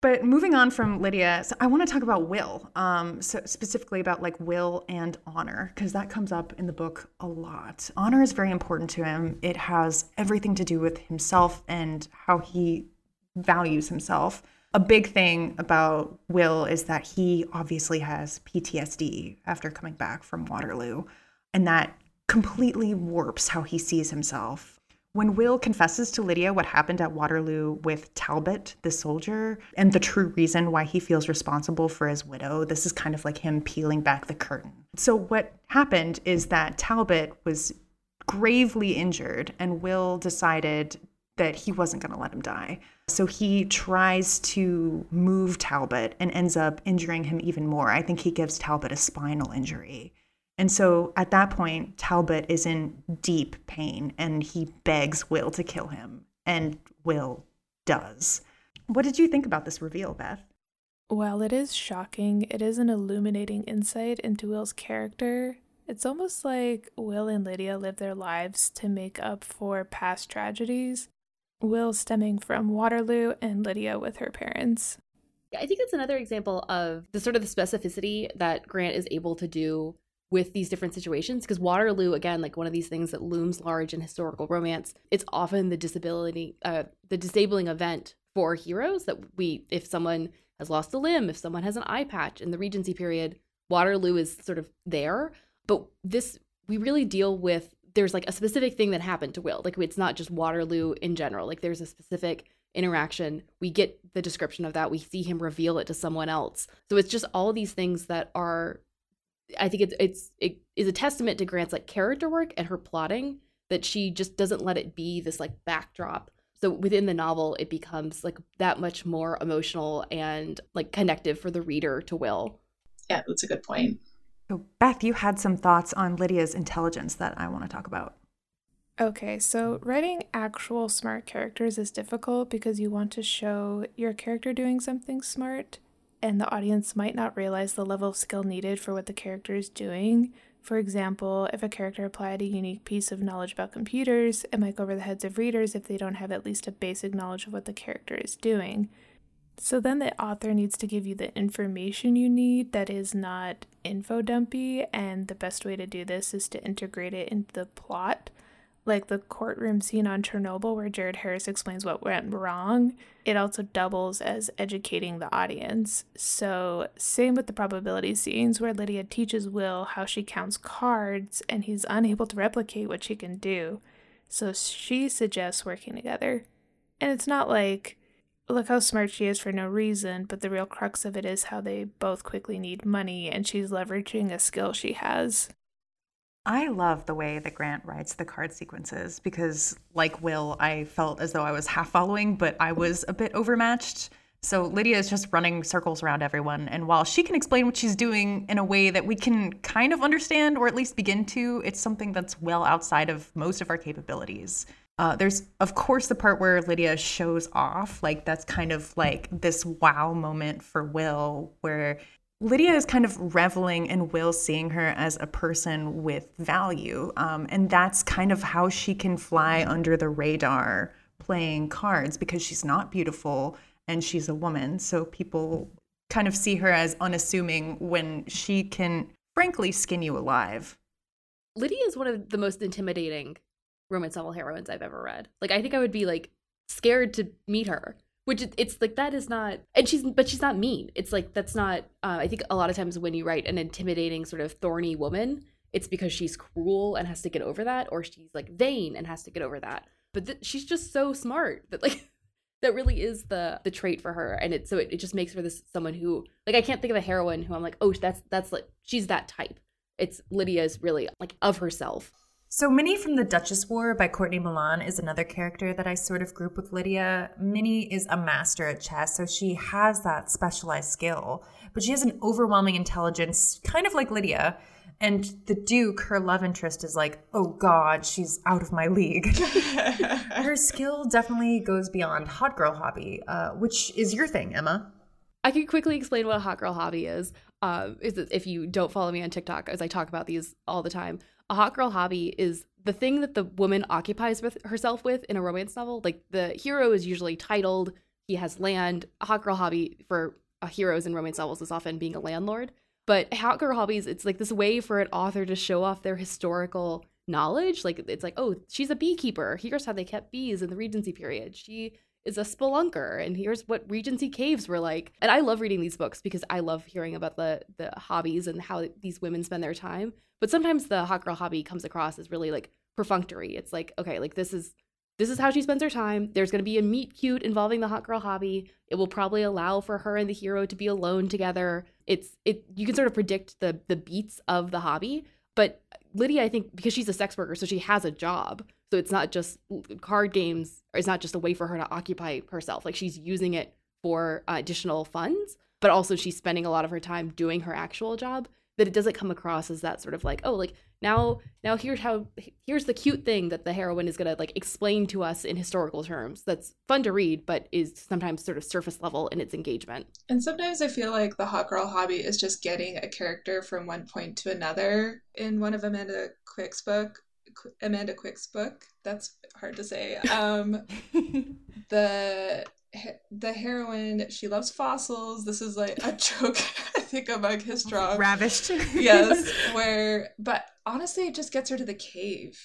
But moving on from Lydia, so I want to talk about Will, um, so specifically about like Will and honor, because that comes up in the book a lot. Honor is very important to him. It has everything to do with himself and how he values himself. A big thing about Will is that he obviously has PTSD after coming back from Waterloo and that completely warps how he sees himself. When Will confesses to Lydia what happened at Waterloo with Talbot, the soldier, and the true reason why he feels responsible for his widow, this is kind of like him peeling back the curtain. So, what happened is that Talbot was gravely injured, and Will decided that he wasn't going to let him die. So he tries to move Talbot and ends up injuring him even more. I think he gives Talbot a spinal injury. And so at that point, Talbot is in deep pain and he begs Will to kill him. And Will does. What did you think about this reveal, Beth?
While it is shocking, it is an illuminating insight into Will's character. It's almost like Will and Lydia live their lives to make up for past tragedies. Will stemming from Waterloo and Lydia with her parents.
I think that's another example of the sort of the specificity that Grant is able to do with these different situations because Waterloo again like one of these things that looms large in historical romance it's often the disability uh the disabling event for heroes that we if someone has lost a limb if someone has an eye patch in the regency period Waterloo is sort of there. But this we really deal with there's like a specific thing that happened to Will. Like it's not just Waterloo in general. Like there's a specific interaction. We get the description of that. We see him reveal it to someone else. So it's just all these things that are I think it's it's it is a testament to Grant's like character work and her plotting that she just doesn't let it be this like backdrop. So within the novel, it becomes like that much more emotional and like connective for the reader to Will.
Yeah, that's a good point.
So Beth, you had some thoughts on Lydia's intelligence that I want to talk about.
Okay, so writing actual smart characters is difficult because you want to show your character doing something smart and the audience might not realize the level of skill needed for what the character is doing. For example, if a character applied a unique piece of knowledge about computers, it might go over the heads of readers if they don't have at least a basic knowledge of what the character is doing. So then the author needs to give you the information you need that is not info dumpy, and the best way to do this is to integrate it into the plot like the courtroom scene on Chernobyl where Jared Harris explains what went wrong, it also doubles as educating the audience. So, same with the probability scenes where Lydia teaches Will how she counts cards and he's unable to replicate what she can do. So, she suggests working together. And it's not like, look how smart she is for no reason, but the real crux of it is how they both quickly need money and she's leveraging a skill she has.
I love the way that Grant writes the card sequences because, like Will, I felt as though I was half following, but I was a bit overmatched. So Lydia is just running circles around everyone. And while she can explain what she's doing in a way that we can kind of understand or at least begin to, it's something that's well outside of most of our capabilities. Uh, there's, of course, the part where Lydia shows off. Like, that's kind of like this wow moment for Will, where Lydia is kind of reveling in Will seeing her as a person with value. Um, and that's kind of how she can fly under the radar playing cards because she's not beautiful and she's a woman. So people kind of see her as unassuming when she can, frankly, skin you alive.
Lydia is one of the most intimidating romance novel heroines I've ever read. Like, I think I would be like scared to meet her which it's like that is not and she's but she's not mean. It's like that's not uh, i think a lot of times when you write an intimidating sort of thorny woman it's because she's cruel and has to get over that or she's like vain and has to get over that. But th- she's just so smart that like [LAUGHS] that really is the the trait for her. And it so it, it just makes her this someone who like i can't think of a heroine who i'm like oh that's that's like she's that type. It's lydia's really like of herself
so, Minnie from The Duchess War by Courtney Milan is another character that I sort of group with Lydia. Minnie is a master at chess, so she has that specialized skill, but she has an overwhelming intelligence, kind of like Lydia. And the Duke, her love interest, is like, oh God, she's out of my league. [LAUGHS] her skill definitely goes beyond hot girl hobby, uh, which is your thing, Emma.
I can quickly explain what a hot girl hobby is. Uh, is if you don't follow me on TikTok, as I talk about these all the time a hot girl hobby is the thing that the woman occupies with herself with in a romance novel. Like the hero is usually titled, he has land. A hot girl hobby for uh, heroes in romance novels is often being a landlord. But hot girl hobbies, it's like this way for an author to show off their historical knowledge. Like it's like, oh, she's a beekeeper. Here's how they kept bees in the Regency period. She is a spelunker and here's what regency caves were like. And i love reading these books because i love hearing about the the hobbies and how these women spend their time. But sometimes the hot girl hobby comes across as really like perfunctory. It's like okay like this is this is how she spends her time. There's going to be a meet cute involving the hot girl hobby. It will probably allow for her and the hero to be alone together. It's it you can sort of predict the the beats of the hobby. But lydia i think because she's a sex worker so she has a job So it's not just card games, it's not just a way for her to occupy herself. Like she's using it for uh, additional funds, but also she's spending a lot of her time doing her actual job. That it doesn't come across as that sort of like, oh, like now now here's how here's the cute thing that the heroine is going to like explain to us in historical terms that's fun to read but is sometimes sort of surface level in its engagement
and sometimes i feel like the hot girl hobby is just getting a character from one point to another in one of amanda quick's book amanda quick's book. That's hard to say. [LAUGHS] Um [LAUGHS] the the heroine she loves fossils. This is like a [LAUGHS] joke i think among his strong
ravished.
Yes where but honestly it just gets her to the cave.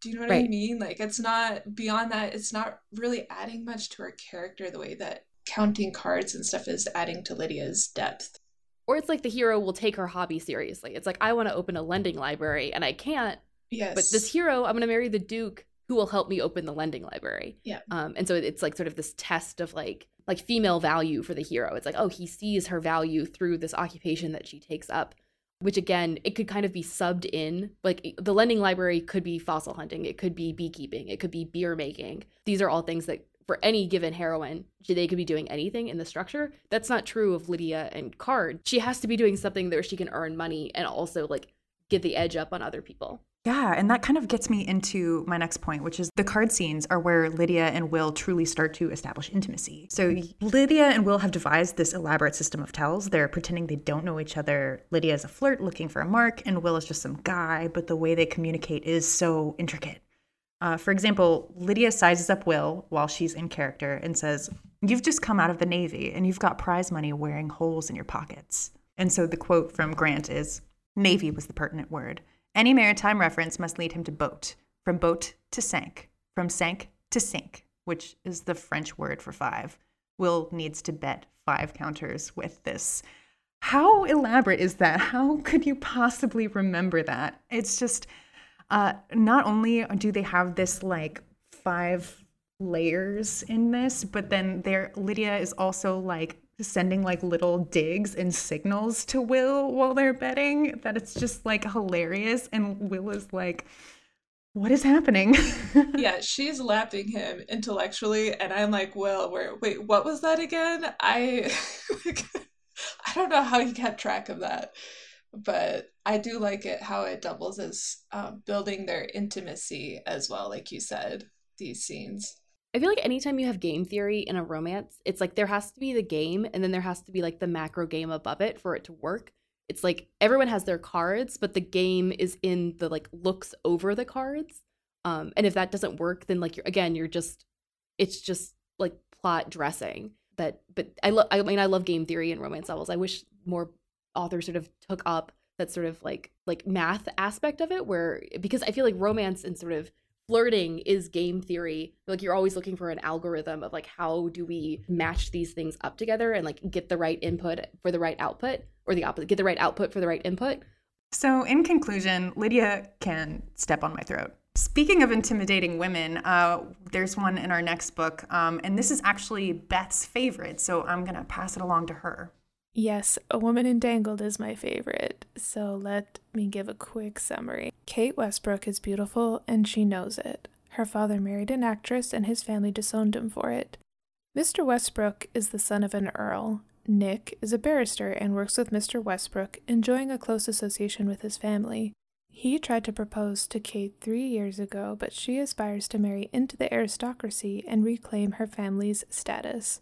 Do you know what right. i mean? Like it's not beyond that it's not really adding much to her character the way that counting cards and stuff is adding to lydia's depth.
Or it's like the hero will take her hobby seriously. It's like i want to open a lending library and i can't
yes
but this hero i'm going to marry the duke who will help me open the lending library.
Yeah.
Um, and so it's like sort of this test of like like female value for the hero. It's like, oh, he sees her value through this occupation that she takes up, which again, it could kind of be subbed in. Like the lending library could be fossil hunting, it could be beekeeping, it could be beer making. These are all things that for any given heroine, they could be doing anything in the structure. That's not true of Lydia and Card. She has to be doing something where she can earn money and also like get the edge up on other people.
Yeah, and that kind of gets me into my next point, which is the card scenes are where Lydia and Will truly start to establish intimacy. So Lydia and Will have devised this elaborate system of tells. They're pretending they don't know each other. Lydia is a flirt looking for a mark, and Will is just some guy, but the way they communicate is so intricate. Uh, for example, Lydia sizes up Will while she's in character and says, You've just come out of the Navy and you've got prize money wearing holes in your pockets. And so the quote from Grant is Navy was the pertinent word. Any maritime reference must lead him to boat, from boat to sank, from sank to sink, which is the French word for five. Will needs to bet five counters with this. How elaborate is that? How could you possibly remember that? It's just, uh, not only do they have this like five layers in this, but then there Lydia is also like sending like little digs and signals to Will while they're betting that it's just like hilarious. And Will is like, what is happening? [LAUGHS]
yeah, she's lapping him intellectually, and I'm like, well, where wait, what was that again? I [LAUGHS] I don't know how he kept track of that. But I do like it how it doubles as um, building their intimacy as well, like you said, these scenes.
I feel like anytime you have game theory in a romance, it's like there has to be the game and then there has to be like the macro game above it for it to work. It's like everyone has their cards, but the game is in the like looks over the cards. Um, and if that doesn't work, then like you're again, you're just it's just like plot dressing. But but I love I mean I love game theory and romance novels. I wish more authors sort of took up that sort of like like math aspect of it where because I feel like romance and sort of flirting is game theory. Like you're always looking for an algorithm of like how do we match these things up together and like get the right input for the right output or the opposite get the right output for the right input.
So in conclusion lydia can step on my throat. Speaking of intimidating women, uh, there's one in our next book, um, and this is actually Beth's favorite, so I'm going to pass it along to her.
Yes, A Woman Entangled is my favorite, so let me give a quick summary. Kate Westbrook is beautiful, and she knows it. Her father married an actress, and his family disowned him for it. Mr. Westbrook is the son of an earl. Nick is a barrister and works with Mr. Westbrook, enjoying a close association with his family. He tried to propose to Kate three years ago, but she aspires to marry into the aristocracy and reclaim her family's status.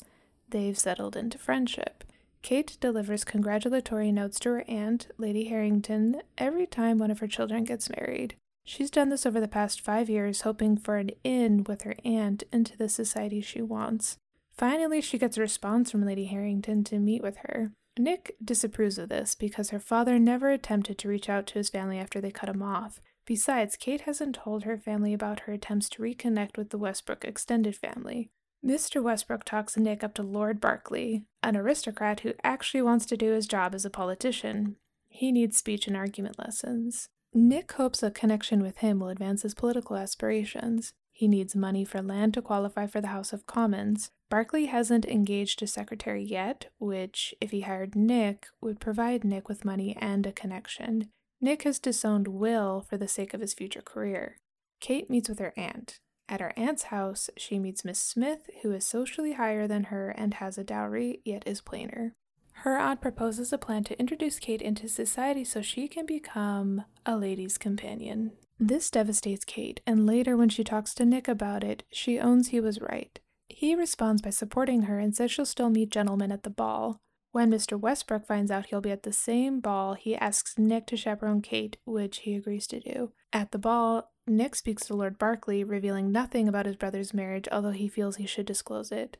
They've settled into friendship. Kate delivers congratulatory notes to her aunt, Lady Harrington, every time one of her children gets married. She's done this over the past five years, hoping for an in with her aunt into the society she wants. Finally, she gets a response from Lady Harrington to meet with her. Nick disapproves of this because her father never attempted to reach out to his family after they cut him off. Besides, Kate hasn't told her family about her attempts to reconnect with the Westbrook extended family. Mr. Westbrook talks Nick up to Lord Barclay, an aristocrat who actually wants to do his job as a politician. He needs speech and argument lessons. Nick hopes a connection with him will advance his political aspirations. He needs money for land to qualify for the House of Commons. Barclay hasn't engaged a secretary yet, which, if he hired Nick, would provide Nick with money and a connection. Nick has disowned Will for the sake of his future career. Kate meets with her aunt. At her aunt's house, she meets Miss Smith, who is socially higher than her and has a dowry, yet is plainer. Her aunt proposes a plan to introduce Kate into society so she can become a lady's companion. This devastates Kate, and later, when she talks to Nick about it, she owns he was right. He responds by supporting her and says she'll still meet gentlemen at the ball. When Mr. Westbrook finds out he'll be at the same ball, he asks Nick to chaperone Kate, which he agrees to do. At the ball, Nick speaks to Lord Barclay, revealing nothing about his brother's marriage, although he feels he should disclose it.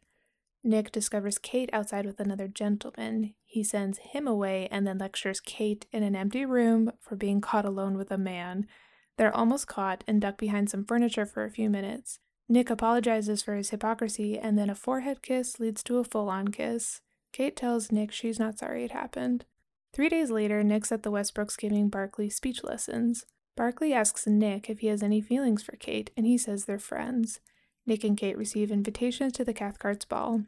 Nick discovers Kate outside with another gentleman. He sends him away and then lectures Kate in an empty room for being caught alone with a man. They're almost caught and duck behind some furniture for a few minutes. Nick apologizes for his hypocrisy, and then a forehead kiss leads to a full on kiss. Kate tells Nick she's not sorry it happened. Three days later, Nick's at the Westbrooks giving Barclay speech lessons. Barclay asks Nick if he has any feelings for Kate, and he says they're friends. Nick and Kate receive invitations to the Cathcart's ball.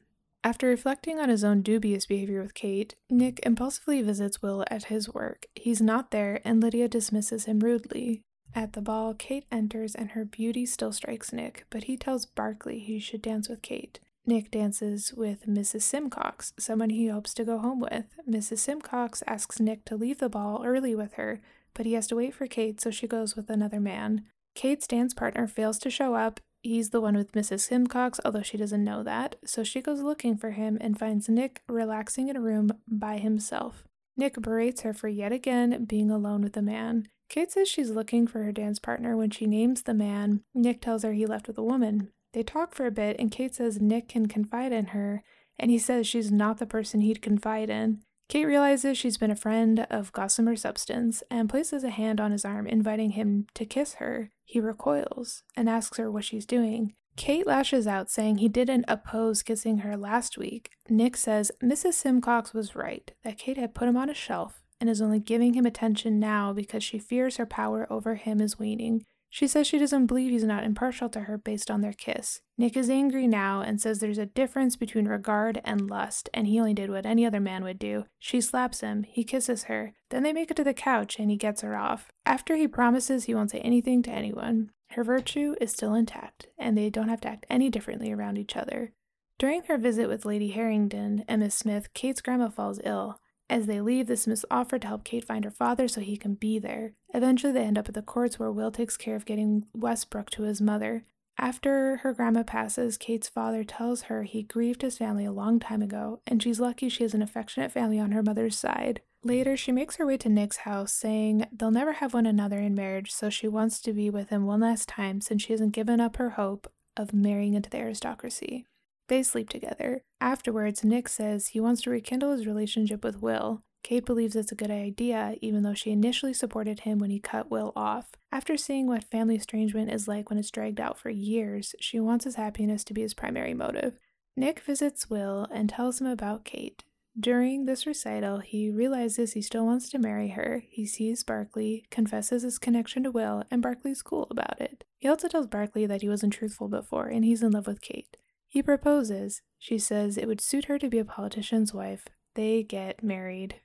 After reflecting on his own dubious behavior with Kate, Nick impulsively visits Will at his work. He's not there, and Lydia dismisses him rudely. At the ball, Kate enters and her beauty still strikes Nick, but he tells Barclay he should dance with Kate. Nick dances with Mrs. Simcox, someone he hopes to go home with. Mrs. Simcox asks Nick to leave the ball early with her, but he has to wait for Kate, so she goes with another man. Kate's dance partner fails to show up, He's the one with Mrs. Simcox, although she doesn't know that, so she goes looking for him and finds Nick relaxing in a room by himself. Nick berates her for yet again being alone with a man. Kate says she's looking for her dance partner when she names the man. Nick tells her he left with a woman. They talk for a bit, and Kate says Nick can confide in her, and he says she's not the person he'd confide in. Kate realizes she's been a friend of Gossamer Substance and places a hand on his arm, inviting him to kiss her. He recoils and asks her what she's doing. Kate lashes out, saying he didn't oppose kissing her last week. Nick says Mrs. Simcox was right, that Kate had put him on a shelf and is only giving him attention now because she fears her power over him is waning. She says she doesn't believe he's not impartial to her based on their kiss. Nick is angry now and says there's a difference between regard and lust, and he only did what any other man would do. She slaps him, he kisses her, then they make it to the couch and he gets her off. After he promises he won't say anything to anyone, her virtue is still intact, and they don't have to act any differently around each other. During her visit with Lady Harrington and Miss Smith, Kate's grandma falls ill. As they leave, the Smiths offer to help Kate find her father so he can be there. Eventually, they end up at the courts where Will takes care of getting Westbrook to his mother. After her grandma passes, Kate's father tells her he grieved his family a long time ago, and she's lucky she has an affectionate family on her mother's side. Later, she makes her way to Nick's house, saying they'll never have one another in marriage, so she wants to be with him one last time since she hasn't given up her hope of marrying into the aristocracy. They sleep together. Afterwards, Nick says he wants to rekindle his relationship with Will. Kate believes it's a good idea, even though she initially supported him when he cut Will off. After seeing what family estrangement is like when it's dragged out for years, she wants his happiness to be his primary motive. Nick visits Will and tells him about Kate. During this recital, he realizes he still wants to marry her. He sees Barclay, confesses his connection to Will, and Barclay's cool about it. He also tells Barclay that he wasn't truthful before and he's in love with Kate. He proposes. She says it would suit her to be a politician's wife. They get married.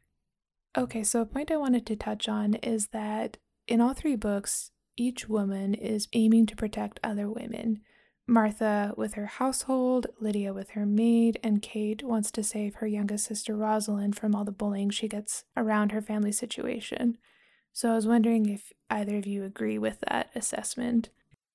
Okay, so a point I wanted to touch on is that in all three books, each woman is aiming to protect other women. Martha with her household, Lydia with her maid, and Kate wants to save her youngest sister Rosalind from all the bullying she gets around her family situation. So I was wondering if either of you agree with that assessment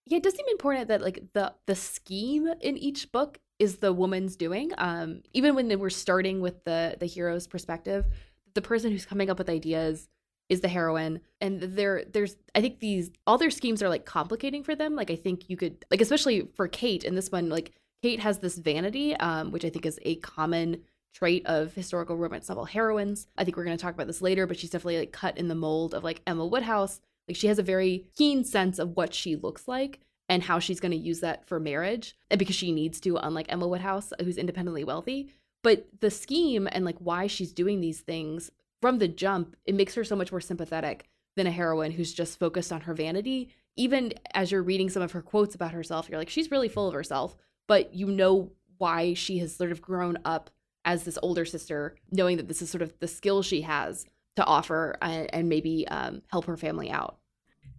yeah, it does seem important that like the the scheme in each book is the woman's doing. Um, even when we're starting with the the hero's perspective, the person who's coming up with ideas is the heroine, and there there's I think these all their schemes are like complicating for them. Like I think you could like especially for Kate in this one, like Kate has this vanity, um, which I think is a common trait of historical romance novel heroines. I think we're going to talk about this later, but she's definitely like cut in the mold of like Emma Woodhouse, like she has a very keen sense of what she looks like and how she's going to use that for marriage. And because she needs to, unlike Emma Woodhouse, who's independently wealthy. But the scheme and like why she's doing these things from the jump, it makes her so much more sympathetic than a heroine who's just focused on her vanity. Even as you're reading some of her quotes about herself, you're like, she's really full of herself, but you know why she has sort of grown up as this older sister, knowing that this is sort of the skill she has to offer and, and maybe um, help her family out.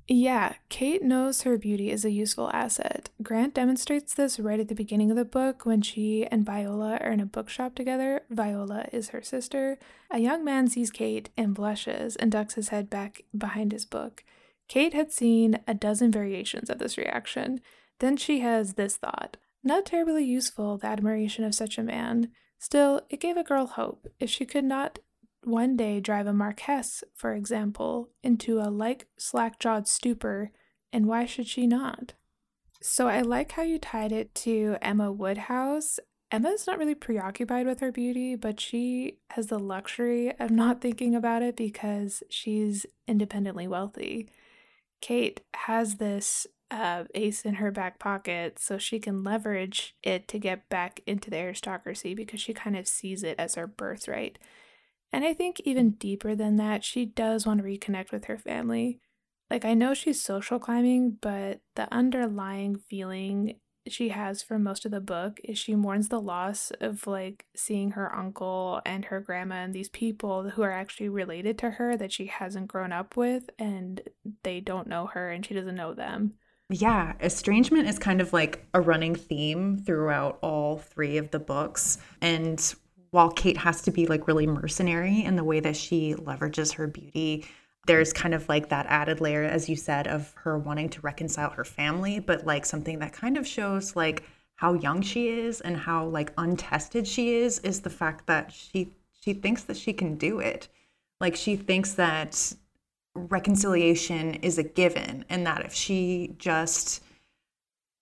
Yeah, Kate knows her beauty is a useful asset. Grant demonstrates this right at the beginning of the book when she and Viola are in a bookshop together. Viola is her sister. A young man sees Kate and blushes and ducks his head back behind his book. Kate had seen a dozen variations of this reaction. Then she has this thought Not terribly useful, the admiration of such a man. Still, it gave a girl hope. If she could not one day drive a Marquess, for example, into a like slack jawed stupor, and why should she not? So I like how you tied it to Emma Woodhouse. Emma's not really preoccupied with her beauty, but she has the luxury of not thinking about it because she's independently wealthy. Kate has this uh, ace in her back pocket so she can leverage it to get back into the aristocracy because she kind of sees it as her birthright. And I think even deeper than that, she does want to reconnect with her family. Like, I know she's social climbing, but the underlying feeling she has for most of the book is she mourns the loss of like seeing her uncle and her grandma and these people who are actually related to her that she hasn't grown up with and they don't know her and she doesn't know them.
Yeah, estrangement is kind of like a running theme throughout all three of the books. And while Kate has to be like really mercenary in the way that she leverages her beauty, there's kind of like that added layer, as you said, of her wanting to reconcile her family, but like something that kind of shows like how young she is and how like untested she is, is the fact that she she thinks that she can do it. Like she thinks that reconciliation is a given and that if she just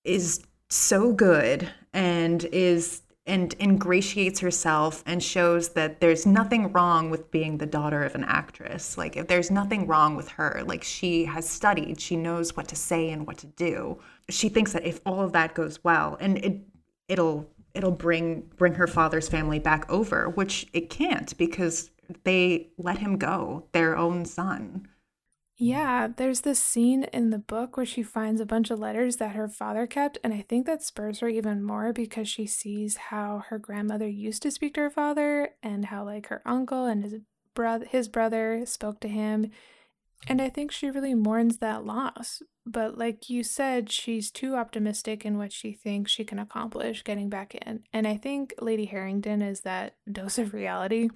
is so good and is and ingratiates herself and shows that there's nothing wrong with being the daughter of an actress. Like, if there's nothing wrong with her, like, she has studied, she knows what to say and what to do. She thinks that if all of that goes well, and it, it'll it'll bring bring her father's family back over, which it can't because they let him go, their own son.
Yeah, there's this scene in the book where she finds a bunch of letters that her father kept, and I think that spurs her even more because she sees how her grandmother used to speak to her father and how like her uncle and his brother his brother spoke to him. And I think she really mourns that loss. But like you said, she's too optimistic in what she thinks she can accomplish getting back in. And I think Lady Harrington is that dose of reality.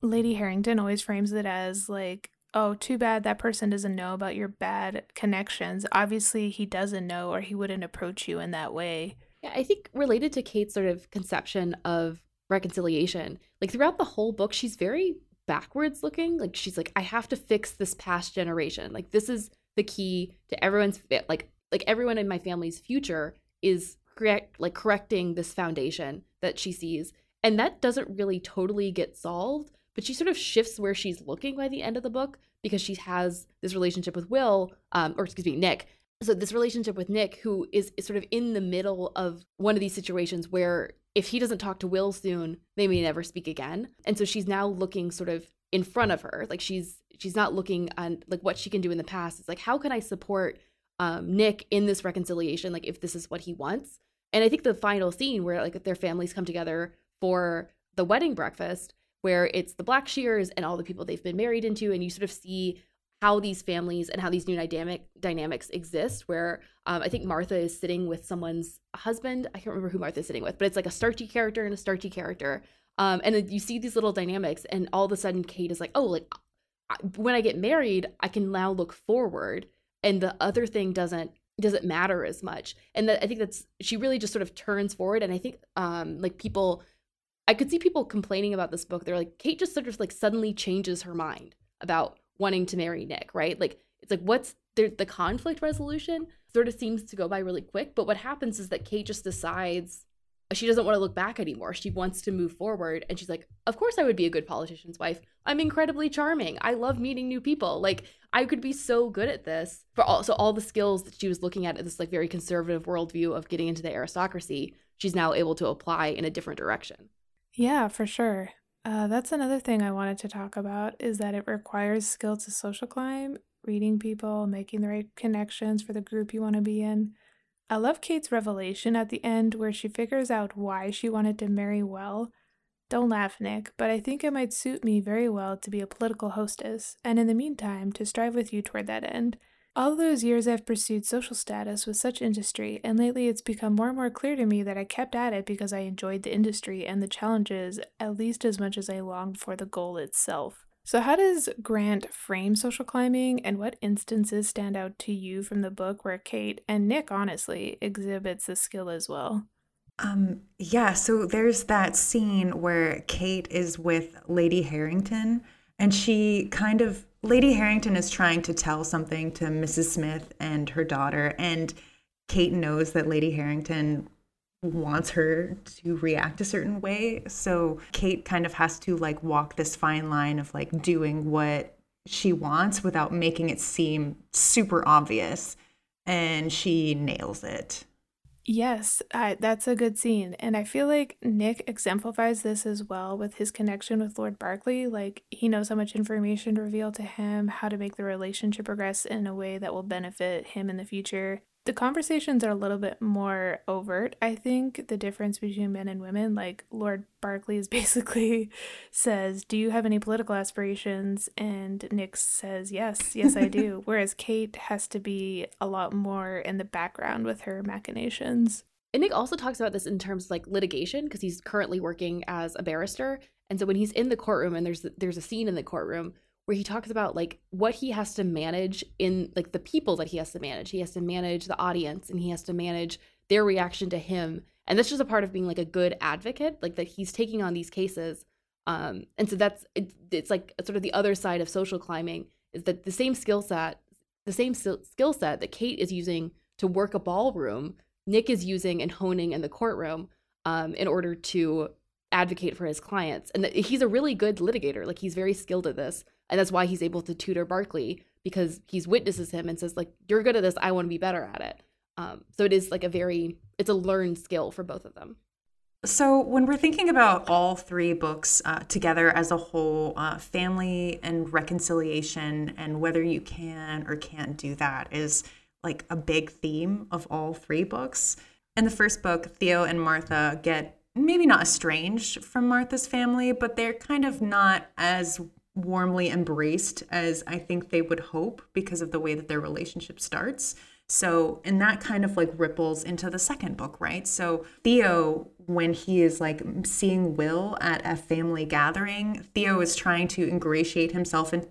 Lady Harrington always frames it as like oh, too bad that person doesn't know about your bad connections. Obviously, he doesn't know or he wouldn't approach you in that way.
Yeah, I think related to Kate's sort of conception of reconciliation, like throughout the whole book, she's very backwards looking. Like she's like, I have to fix this past generation. Like this is the key to everyone's fit. like like everyone in my family's future is correct like correcting this foundation that she sees. And that doesn't really totally get solved but she sort of shifts where she's looking by the end of the book because she has this relationship with Will, um, or excuse me, Nick. So this relationship with Nick, who is, is sort of in the middle of one of these situations where if he doesn't talk to Will soon, they may never speak again. And so she's now looking sort of in front of her, like she's she's not looking on like what she can do in the past. It's like how can I support um, Nick in this reconciliation? Like if this is what he wants. And I think the final scene where like their families come together for the wedding breakfast where it's the Blackshears and all the people they've been married into, and you sort of see how these families and how these new dynamic dynamics exist. Where um, I think Martha is sitting with someone's husband. I can't remember who Martha's sitting with, but it's like a starchy character and a starchy character. Um, and you see these little dynamics, and all of a sudden Kate is like, "Oh, like when I get married, I can now look forward, and the other thing doesn't doesn't matter as much." And that I think that's she really just sort of turns forward, and I think um, like people I could see people complaining about this book. They're like, Kate just sort of like suddenly changes her mind about wanting to marry Nick, right? Like, it's like, what's the, the conflict resolution sort of seems to go by really quick. But what happens is that Kate just decides uh, she doesn't want to look back anymore. She wants to move forward. And she's like, Of course, I would be a good politician's wife. I'm incredibly charming. I love meeting new people. Like, I could be so good at this. For all, so all the skills that she was looking at, this like very conservative worldview of getting into the aristocracy, she's now able to apply in a different direction.
Yeah, for sure. Uh, that's another thing I wanted to talk about is that it requires skill to social climb, reading people, making the right connections for the group you want to be in. I love Kate's revelation at the end where she figures out why she wanted to marry well. Don't laugh, Nick, but I think it might suit me very well to be a political hostess, and in the meantime, to strive with you toward that end. All those years I've pursued social status with such industry, and lately it's become more and more clear to me that I kept at it because I enjoyed the industry and the challenges at least as much as I longed for the goal itself. So, how does Grant frame social climbing, and what instances stand out to you from the book where Kate and Nick, honestly, exhibits the skill as well?
Um, yeah, so there's that scene where Kate is with Lady Harrington, and she kind of, Lady Harrington is trying to tell something to Mrs. Smith and her daughter, and Kate knows that Lady Harrington wants her to react a certain way. So Kate kind of has to like walk this fine line of like doing what she wants without making it seem super obvious. And she nails it.
Yes, I, that's a good scene. And I feel like Nick exemplifies this as well with his connection with Lord Barclay. Like, he knows how much information to reveal to him, how to make the relationship progress in a way that will benefit him in the future the conversations are a little bit more overt. I think the difference between men and women, like Lord Barclays [LAUGHS] basically says, Do you have any political aspirations? And Nick says, Yes, yes, I do. [LAUGHS] Whereas Kate has to be a lot more in the background with her machinations.
And Nick also talks about this in terms of like litigation because he's currently working as a barrister. And so when he's in the courtroom and there's there's a scene in the courtroom where he talks about like what he has to manage in like the people that he has to manage. He has to manage the audience and he has to manage their reaction to him. And that's just a part of being like a good advocate, like that he's taking on these cases. Um, and so that's it, it's like sort of the other side of social climbing is that the same skill set, the same skill set that Kate is using to work a ballroom, Nick is using and honing in the courtroom um, in order to advocate for his clients. And he's a really good litigator. Like he's very skilled at this and that's why he's able to tutor Barclay because he's witnesses him and says like you're good at this. I want to be better at it. Um, so it is like a very it's a learned skill for both of them.
So when we're thinking about all three books uh, together as a whole uh, family and reconciliation and whether you can or can't do that is like a big theme of all three books. In the first book theo and martha get maybe not estranged from martha's family but they're kind of not as warmly embraced as I think they would hope because of the way that their relationship starts. So, and that kind of like ripples into the second book, right? So, Theo, when he is like seeing Will at a family gathering, Theo is trying to ingratiate himself and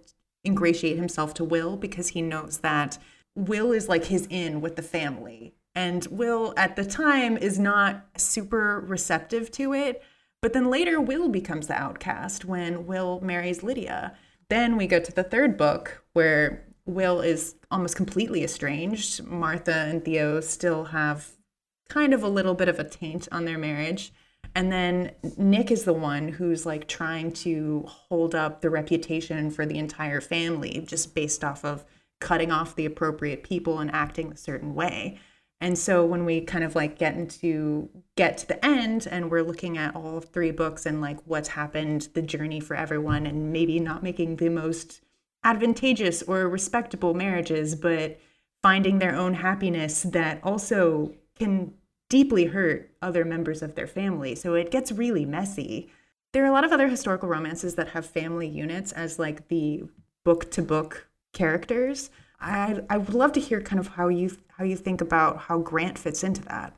ingratiate himself to Will because he knows that Will is like his in with the family. And Will at the time is not super receptive to it. But then later, Will becomes the outcast when Will marries Lydia. Then we go to the third book where Will is almost completely estranged. Martha and Theo still have kind of a little bit of a taint on their marriage. And then Nick is the one who's like trying to hold up the reputation for the entire family just based off of cutting off the appropriate people and acting a certain way. And so when we kind of like get into get to the end and we're looking at all three books and like what's happened, the journey for everyone and maybe not making the most advantageous or respectable marriages, but finding their own happiness that also can deeply hurt other members of their family. So it gets really messy. There are a lot of other historical romances that have family units as like the book to book characters. I I would love to hear kind of how you how you think about how Grant fits into that.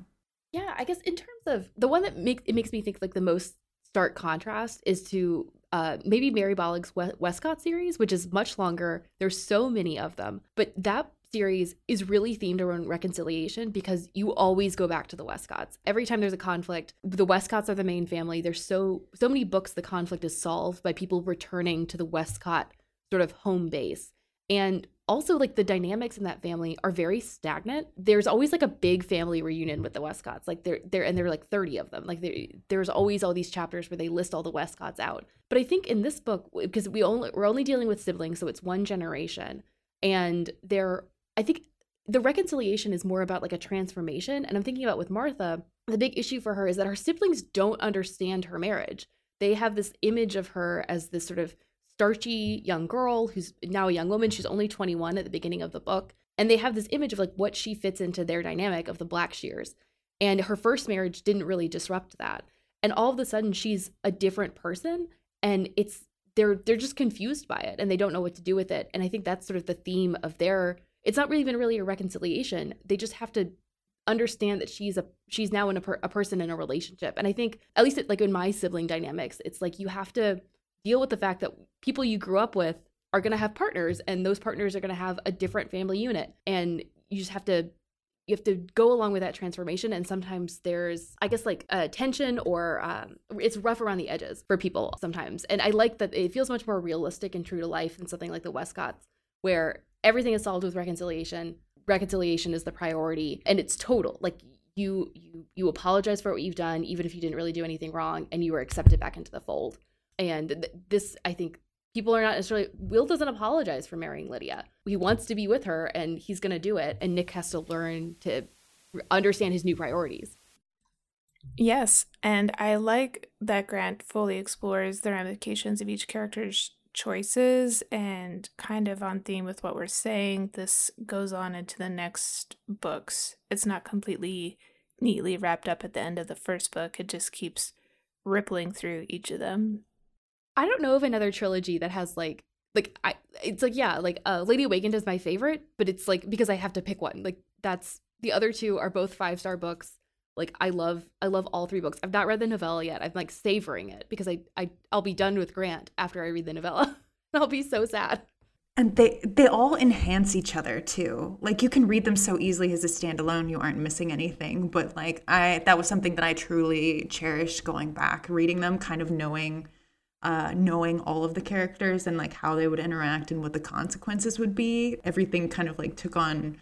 Yeah, I guess in terms of the one that makes it makes me think like the most stark contrast is to uh, maybe Mary Balogh's Westcott series, which is much longer. There's so many of them, but that series is really themed around reconciliation because you always go back to the Westcotts. Every time there's a conflict, the Westcotts are the main family. There's so so many books the conflict is solved by people returning to the Westcott sort of home base. And also like the dynamics in that family are very stagnant. There's always like a big family reunion with the Westcotts. Like they're there and there are like 30 of them. Like there's always all these chapters where they list all the Westcotts out. But I think in this book because we only we're only dealing with siblings, so it's one generation and they're I think the reconciliation is more about like a transformation and I'm thinking about with Martha, the big issue for her is that her siblings don't understand her marriage. They have this image of her as this sort of starchy young girl who's now a young woman. She's only 21 at the beginning of the book. And they have this image of like what she fits into their dynamic of the Blackshears. And her first marriage didn't really disrupt that. And all of a sudden she's a different person and it's they're they're just confused by it and they don't know what to do with it. And I think that's sort of the theme of their it's not really even really a reconciliation. They just have to understand that she's a she's now in a, per, a person in a relationship and i think at least it, like in my sibling dynamics it's like you have to deal with the fact that people you grew up with are going to have partners and those partners are going to have a different family unit and you just have to you have to go along with that transformation and sometimes there's i guess like a tension or um, it's rough around the edges for people sometimes and i like that it feels much more realistic and true to life than something like the westcotts where everything is solved with reconciliation reconciliation is the priority and it's total like you you you apologize for what you've done even if you didn't really do anything wrong and you are accepted back into the fold and th- this i think people are not necessarily will doesn't apologize for marrying lydia he wants to be with her and he's going to do it and nick has to learn to understand his new priorities
Yes, and I like that Grant fully explores the ramifications of each character's choices and kind of on theme with what we're saying. This goes on into the next books. It's not completely neatly wrapped up at the end of the first book, it just keeps rippling through each of them.
I don't know of another trilogy that has like like I it's like yeah, like uh Lady Awakened is my favorite, but it's like because I have to pick one. Like that's the other two are both five-star books. Like I love I love all three books. I've not read the novella yet. I'm like savoring it because I I I'll be done with Grant after I read the novella. [LAUGHS] I'll be so sad.
And they they all enhance each other too. Like you can read them so easily as a standalone, you aren't missing anything. But like I that was something that I truly cherished going back, reading them, kind of knowing uh, knowing all of the characters and like how they would interact and what the consequences would be. Everything kind of like took on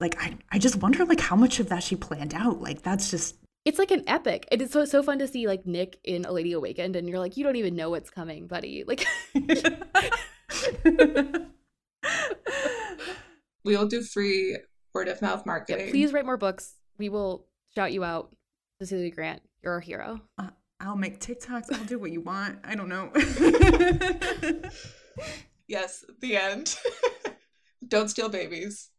like I, I just wonder like how much of that she planned out. Like that's just
It's like an epic. It is so so fun to see like Nick in A Lady Awakened and you're like, you don't even know what's coming, buddy. Like [LAUGHS]
We will do free word of mouth
yeah,
marketing.
please write more books. We will shout you out. Cecilia Grant, you're our hero.
uh, I'll make TikToks. I'll do what you want. I don't know. [LAUGHS]
Yes, the end. [LAUGHS] Don't steal babies.